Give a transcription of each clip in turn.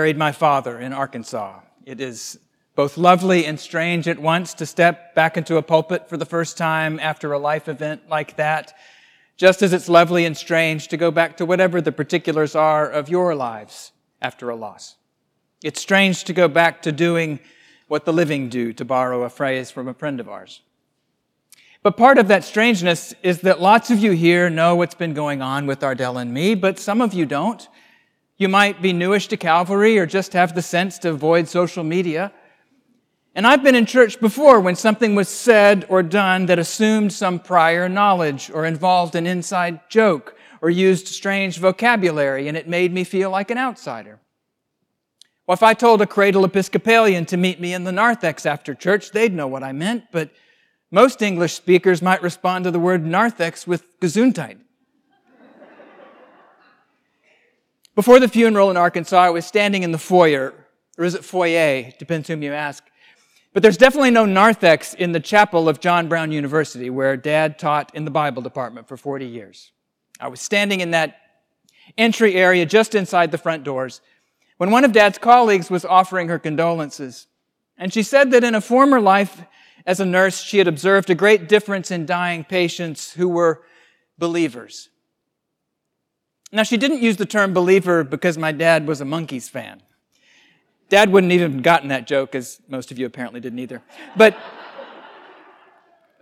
Buried my father in Arkansas. It is both lovely and strange at once to step back into a pulpit for the first time after a life event like that, just as it's lovely and strange to go back to whatever the particulars are of your lives after a loss. It's strange to go back to doing what the living do, to borrow a phrase from a friend of ours. But part of that strangeness is that lots of you here know what's been going on with Ardell and me, but some of you don't. You might be newish to Calvary or just have the sense to avoid social media. And I've been in church before when something was said or done that assumed some prior knowledge or involved an inside joke or used strange vocabulary and it made me feel like an outsider. Well, if I told a cradle Episcopalian to meet me in the narthex after church, they'd know what I meant, but most English speakers might respond to the word narthex with gesundheit. Before the funeral in Arkansas, I was standing in the foyer, or is it foyer? Depends whom you ask. But there's definitely no narthex in the chapel of John Brown University, where Dad taught in the Bible department for 40 years. I was standing in that entry area just inside the front doors when one of Dad's colleagues was offering her condolences. And she said that in a former life as a nurse, she had observed a great difference in dying patients who were believers. Now, she didn't use the term believer because my dad was a Monkees fan. Dad wouldn't even have gotten that joke, as most of you apparently didn't either. But,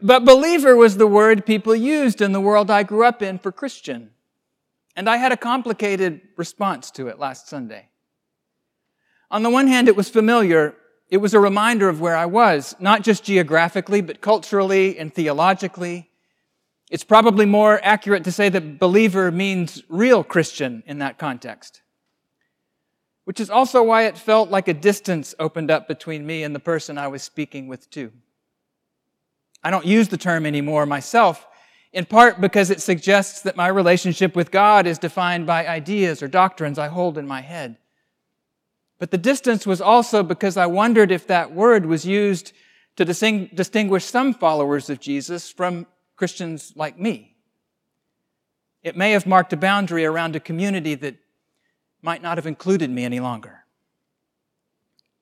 but believer was the word people used in the world I grew up in for Christian. And I had a complicated response to it last Sunday. On the one hand, it was familiar. It was a reminder of where I was, not just geographically, but culturally and theologically. It's probably more accurate to say that believer means real Christian in that context which is also why it felt like a distance opened up between me and the person I was speaking with, too. I don't use the term anymore myself, in part because it suggests that my relationship with God is defined by ideas or doctrines I hold in my head. But the distance was also because I wondered if that word was used to distinguish some followers of Jesus from Christians like me. It may have marked a boundary around a community that might not have included me any longer.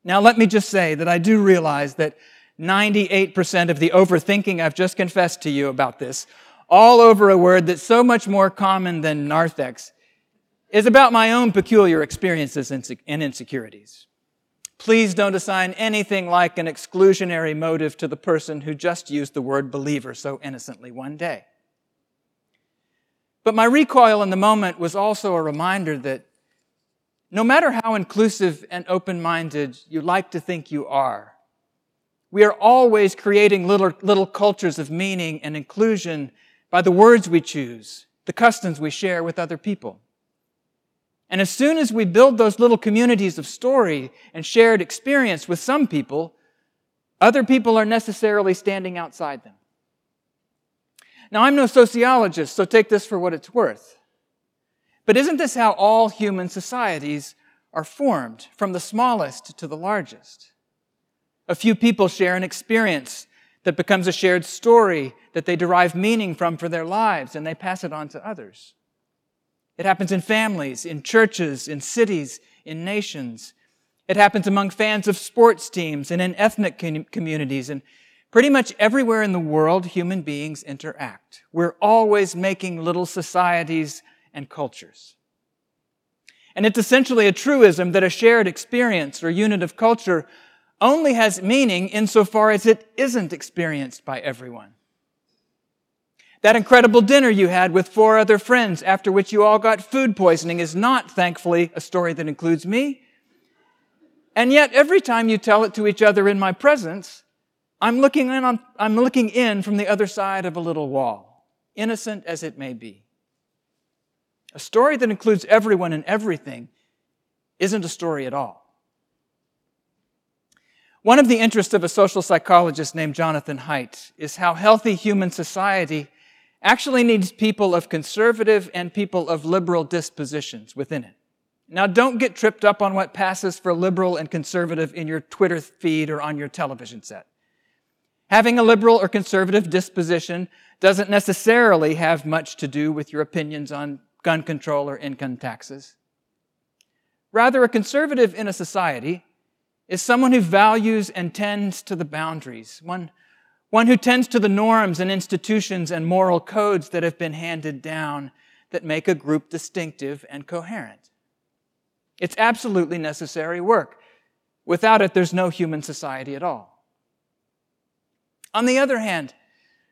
Now, let me just say that I do realize that 98% of the overthinking I've just confessed to you about this, all over a word that's so much more common than narthex, is about my own peculiar experiences and insecurities. Please don't assign anything like an exclusionary motive to the person who just used the word believer so innocently one day. But my recoil in the moment was also a reminder that no matter how inclusive and open minded you like to think you are, we are always creating little, little cultures of meaning and inclusion by the words we choose, the customs we share with other people. And as soon as we build those little communities of story and shared experience with some people, other people are necessarily standing outside them. Now, I'm no sociologist, so take this for what it's worth. But isn't this how all human societies are formed, from the smallest to the largest? A few people share an experience that becomes a shared story that they derive meaning from for their lives and they pass it on to others. It happens in families, in churches, in cities, in nations. It happens among fans of sports teams and in ethnic communities and pretty much everywhere in the world human beings interact. We're always making little societies and cultures. And it's essentially a truism that a shared experience or unit of culture only has meaning insofar as it isn't experienced by everyone. That incredible dinner you had with four other friends after which you all got food poisoning is not, thankfully, a story that includes me. And yet, every time you tell it to each other in my presence, I'm looking in, on, I'm looking in from the other side of a little wall, innocent as it may be. A story that includes everyone and everything isn't a story at all. One of the interests of a social psychologist named Jonathan Haidt is how healthy human society actually needs people of conservative and people of liberal dispositions within it. Now, don't get tripped up on what passes for liberal and conservative in your Twitter feed or on your television set. Having a liberal or conservative disposition doesn't necessarily have much to do with your opinions on gun control or income taxes. Rather, a conservative in a society is someone who values and tends to the boundaries, one, one who tends to the norms and institutions and moral codes that have been handed down that make a group distinctive and coherent. It's absolutely necessary work. Without it, there's no human society at all. On the other hand,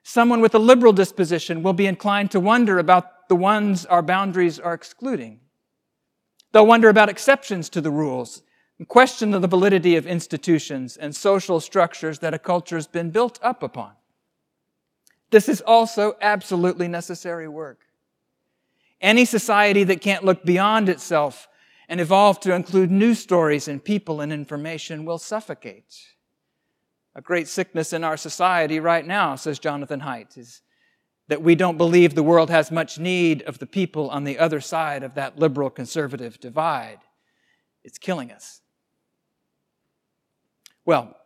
someone with a liberal disposition will be inclined to wonder about the ones our boundaries are excluding. They'll wonder about exceptions to the rules question the validity of institutions and social structures that a culture has been built up upon. This is also absolutely necessary work. Any society that can't look beyond itself and evolve to include new stories and people and information will suffocate. A great sickness in our society right now, says Jonathan Haidt, is that we don't believe the world has much need of the people on the other side of that liberal conservative divide. It's killing us. Well,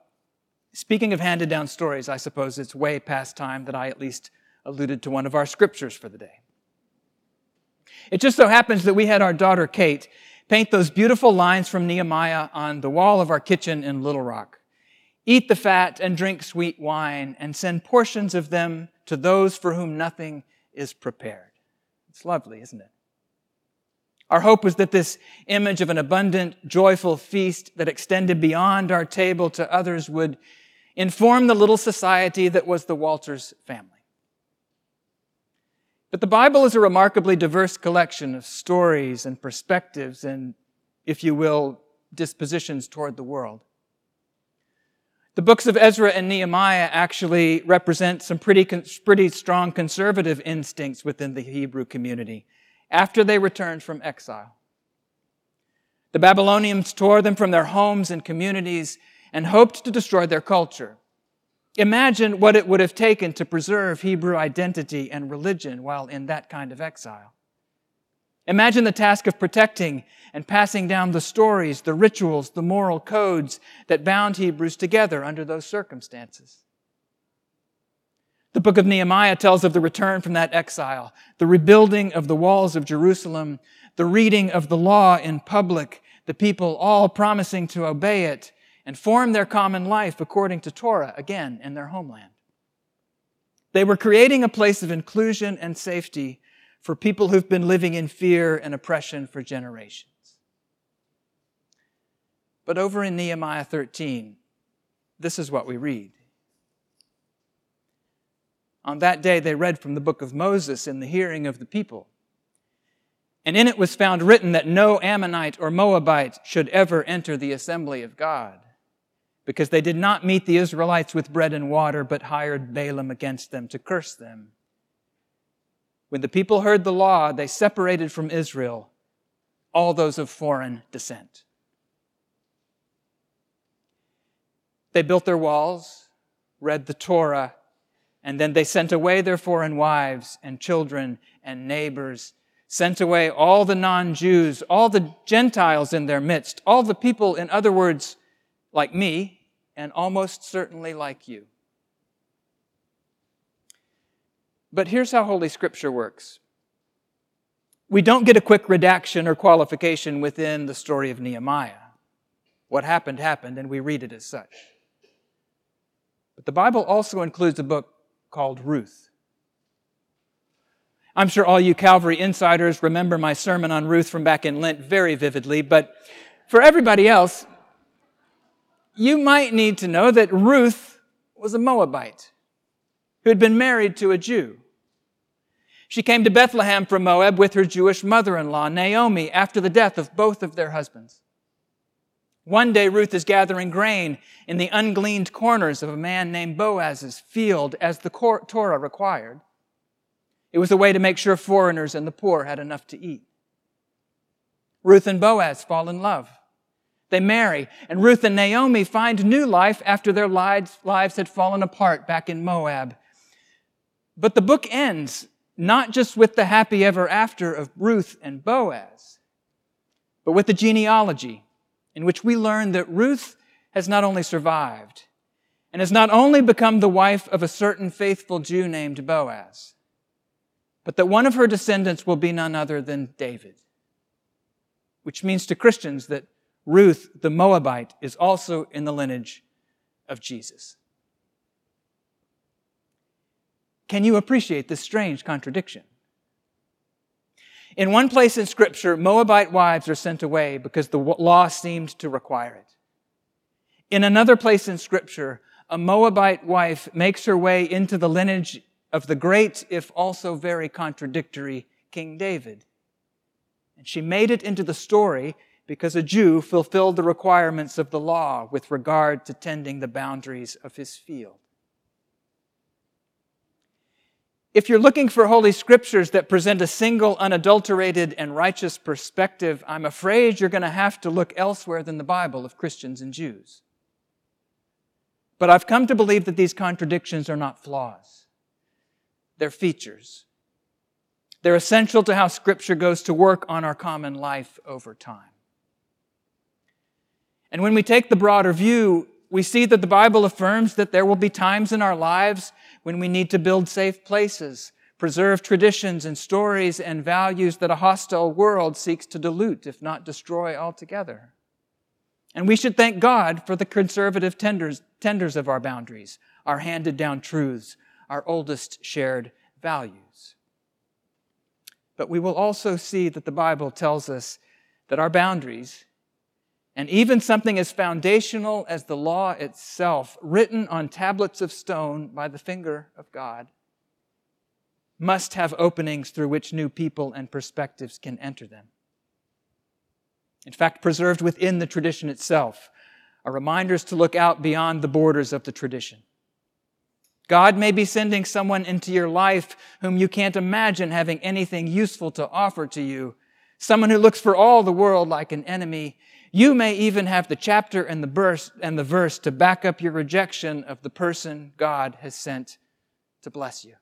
speaking of handed down stories, I suppose it's way past time that I at least alluded to one of our scriptures for the day. It just so happens that we had our daughter Kate paint those beautiful lines from Nehemiah on the wall of our kitchen in Little Rock. Eat the fat and drink sweet wine and send portions of them to those for whom nothing is prepared. It's lovely, isn't it? Our hope was that this image of an abundant, joyful feast that extended beyond our table to others would inform the little society that was the Walters family. But the Bible is a remarkably diverse collection of stories and perspectives and, if you will, dispositions toward the world. The books of Ezra and Nehemiah actually represent some pretty, pretty strong conservative instincts within the Hebrew community after they returned from exile. The Babylonians tore them from their homes and communities and hoped to destroy their culture. Imagine what it would have taken to preserve Hebrew identity and religion while in that kind of exile. Imagine the task of protecting and passing down the stories, the rituals, the moral codes that bound Hebrews together under those circumstances. The book of Nehemiah tells of the return from that exile, the rebuilding of the walls of Jerusalem, the reading of the law in public, the people all promising to obey it and form their common life according to Torah again in their homeland. They were creating a place of inclusion and safety for people who've been living in fear and oppression for generations. But over in Nehemiah 13, this is what we read. On that day, they read from the book of Moses in the hearing of the people. And in it was found written that no Ammonite or Moabite should ever enter the assembly of God, because they did not meet the Israelites with bread and water, but hired Balaam against them to curse them. When the people heard the law, they separated from Israel all those of foreign descent. They built their walls, read the Torah, and then they sent away their foreign wives and children and neighbors, sent away all the non Jews, all the Gentiles in their midst, all the people, in other words, like me, and almost certainly like you. But here's how Holy Scripture works. We don't get a quick redaction or qualification within the story of Nehemiah. What happened, happened, and we read it as such. But the Bible also includes a book called Ruth. I'm sure all you Calvary insiders remember my sermon on Ruth from back in Lent very vividly, but for everybody else, you might need to know that Ruth was a Moabite who had been married to a Jew. She came to Bethlehem from Moab with her Jewish mother in law, Naomi, after the death of both of their husbands. One day, Ruth is gathering grain in the ungleaned corners of a man named Boaz's field as the Torah required. It was a way to make sure foreigners and the poor had enough to eat. Ruth and Boaz fall in love. They marry, and Ruth and Naomi find new life after their lives, lives had fallen apart back in Moab. But the book ends not just with the happy ever after of Ruth and Boaz, but with the genealogy in which we learn that Ruth has not only survived and has not only become the wife of a certain faithful Jew named Boaz, but that one of her descendants will be none other than David, which means to Christians that Ruth, the Moabite, is also in the lineage of Jesus. Can you appreciate this strange contradiction? In one place in Scripture, Moabite wives are sent away because the law seemed to require it. In another place in Scripture, a Moabite wife makes her way into the lineage of the great, if also very contradictory, King David. And she made it into the story because a Jew fulfilled the requirements of the law with regard to tending the boundaries of his field. If you're looking for Holy Scriptures that present a single, unadulterated, and righteous perspective, I'm afraid you're going to have to look elsewhere than the Bible of Christians and Jews. But I've come to believe that these contradictions are not flaws. They're features. They're essential to how Scripture goes to work on our common life over time. And when we take the broader view, we see that the Bible affirms that there will be times in our lives when we need to build safe places, preserve traditions and stories and values that a hostile world seeks to dilute, if not destroy altogether. And we should thank God for the conservative tenders, tenders of our boundaries, our handed down truths, our oldest shared values. But we will also see that the Bible tells us that our boundaries, and even something as foundational as the law itself, written on tablets of stone by the finger of God, must have openings through which new people and perspectives can enter them. In fact, preserved within the tradition itself are reminders to look out beyond the borders of the tradition. God may be sending someone into your life whom you can't imagine having anything useful to offer to you, someone who looks for all the world like an enemy you may even have the chapter and the verse and the verse to back up your rejection of the person God has sent to bless you.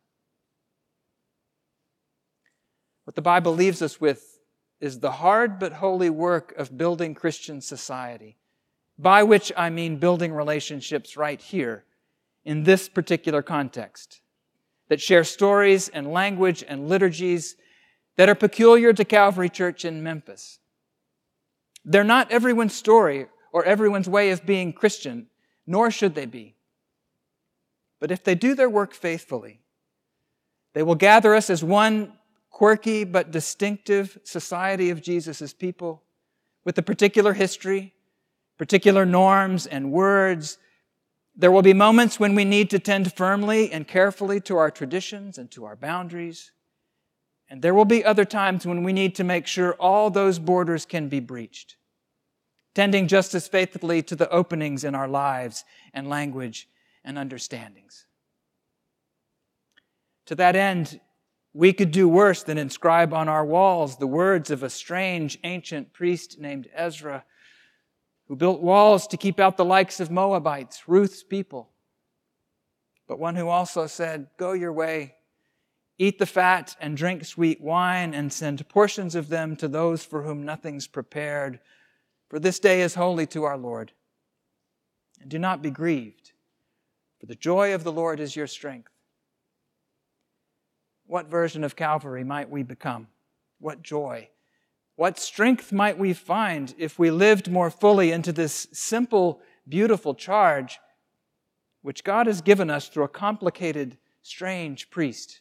What the Bible leaves us with is the hard but holy work of building Christian society, by which I mean building relationships right here in this particular context that share stories and language and liturgies that are peculiar to Calvary Church in Memphis they're not everyone's story or everyone's way of being Christian, nor should they be. But if they do their work faithfully, they will gather us as one quirky but distinctive society of Jesus' people with a particular history, particular norms and words. There will be moments when we need to tend firmly and carefully to our traditions and to our boundaries. And there will be other times when we need to make sure all those borders can be breached, tending just as faithfully to the openings in our lives and language and understandings. To that end, we could do worse than inscribe on our walls the words of a strange ancient priest named Ezra, who built walls to keep out the likes of Moabites, Ruth's people, but one who also said, Go your way Eat the fat and drink sweet wine and send portions of them to those for whom nothing's prepared. For this day is holy to our Lord. And do not be grieved, for the joy of the Lord is your strength. What version of Calvary might we become? What joy? What strength might we find if we lived more fully into this simple, beautiful charge which God has given us through a complicated, strange priest?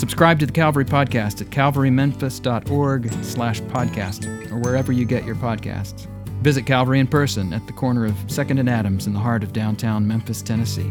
Subscribe to the Calvary Podcast at calvarymemphis.org slash podcast or wherever you get your podcasts. Visit Calvary in person at the corner of 2nd and Adams in the heart of downtown Memphis, Tennessee.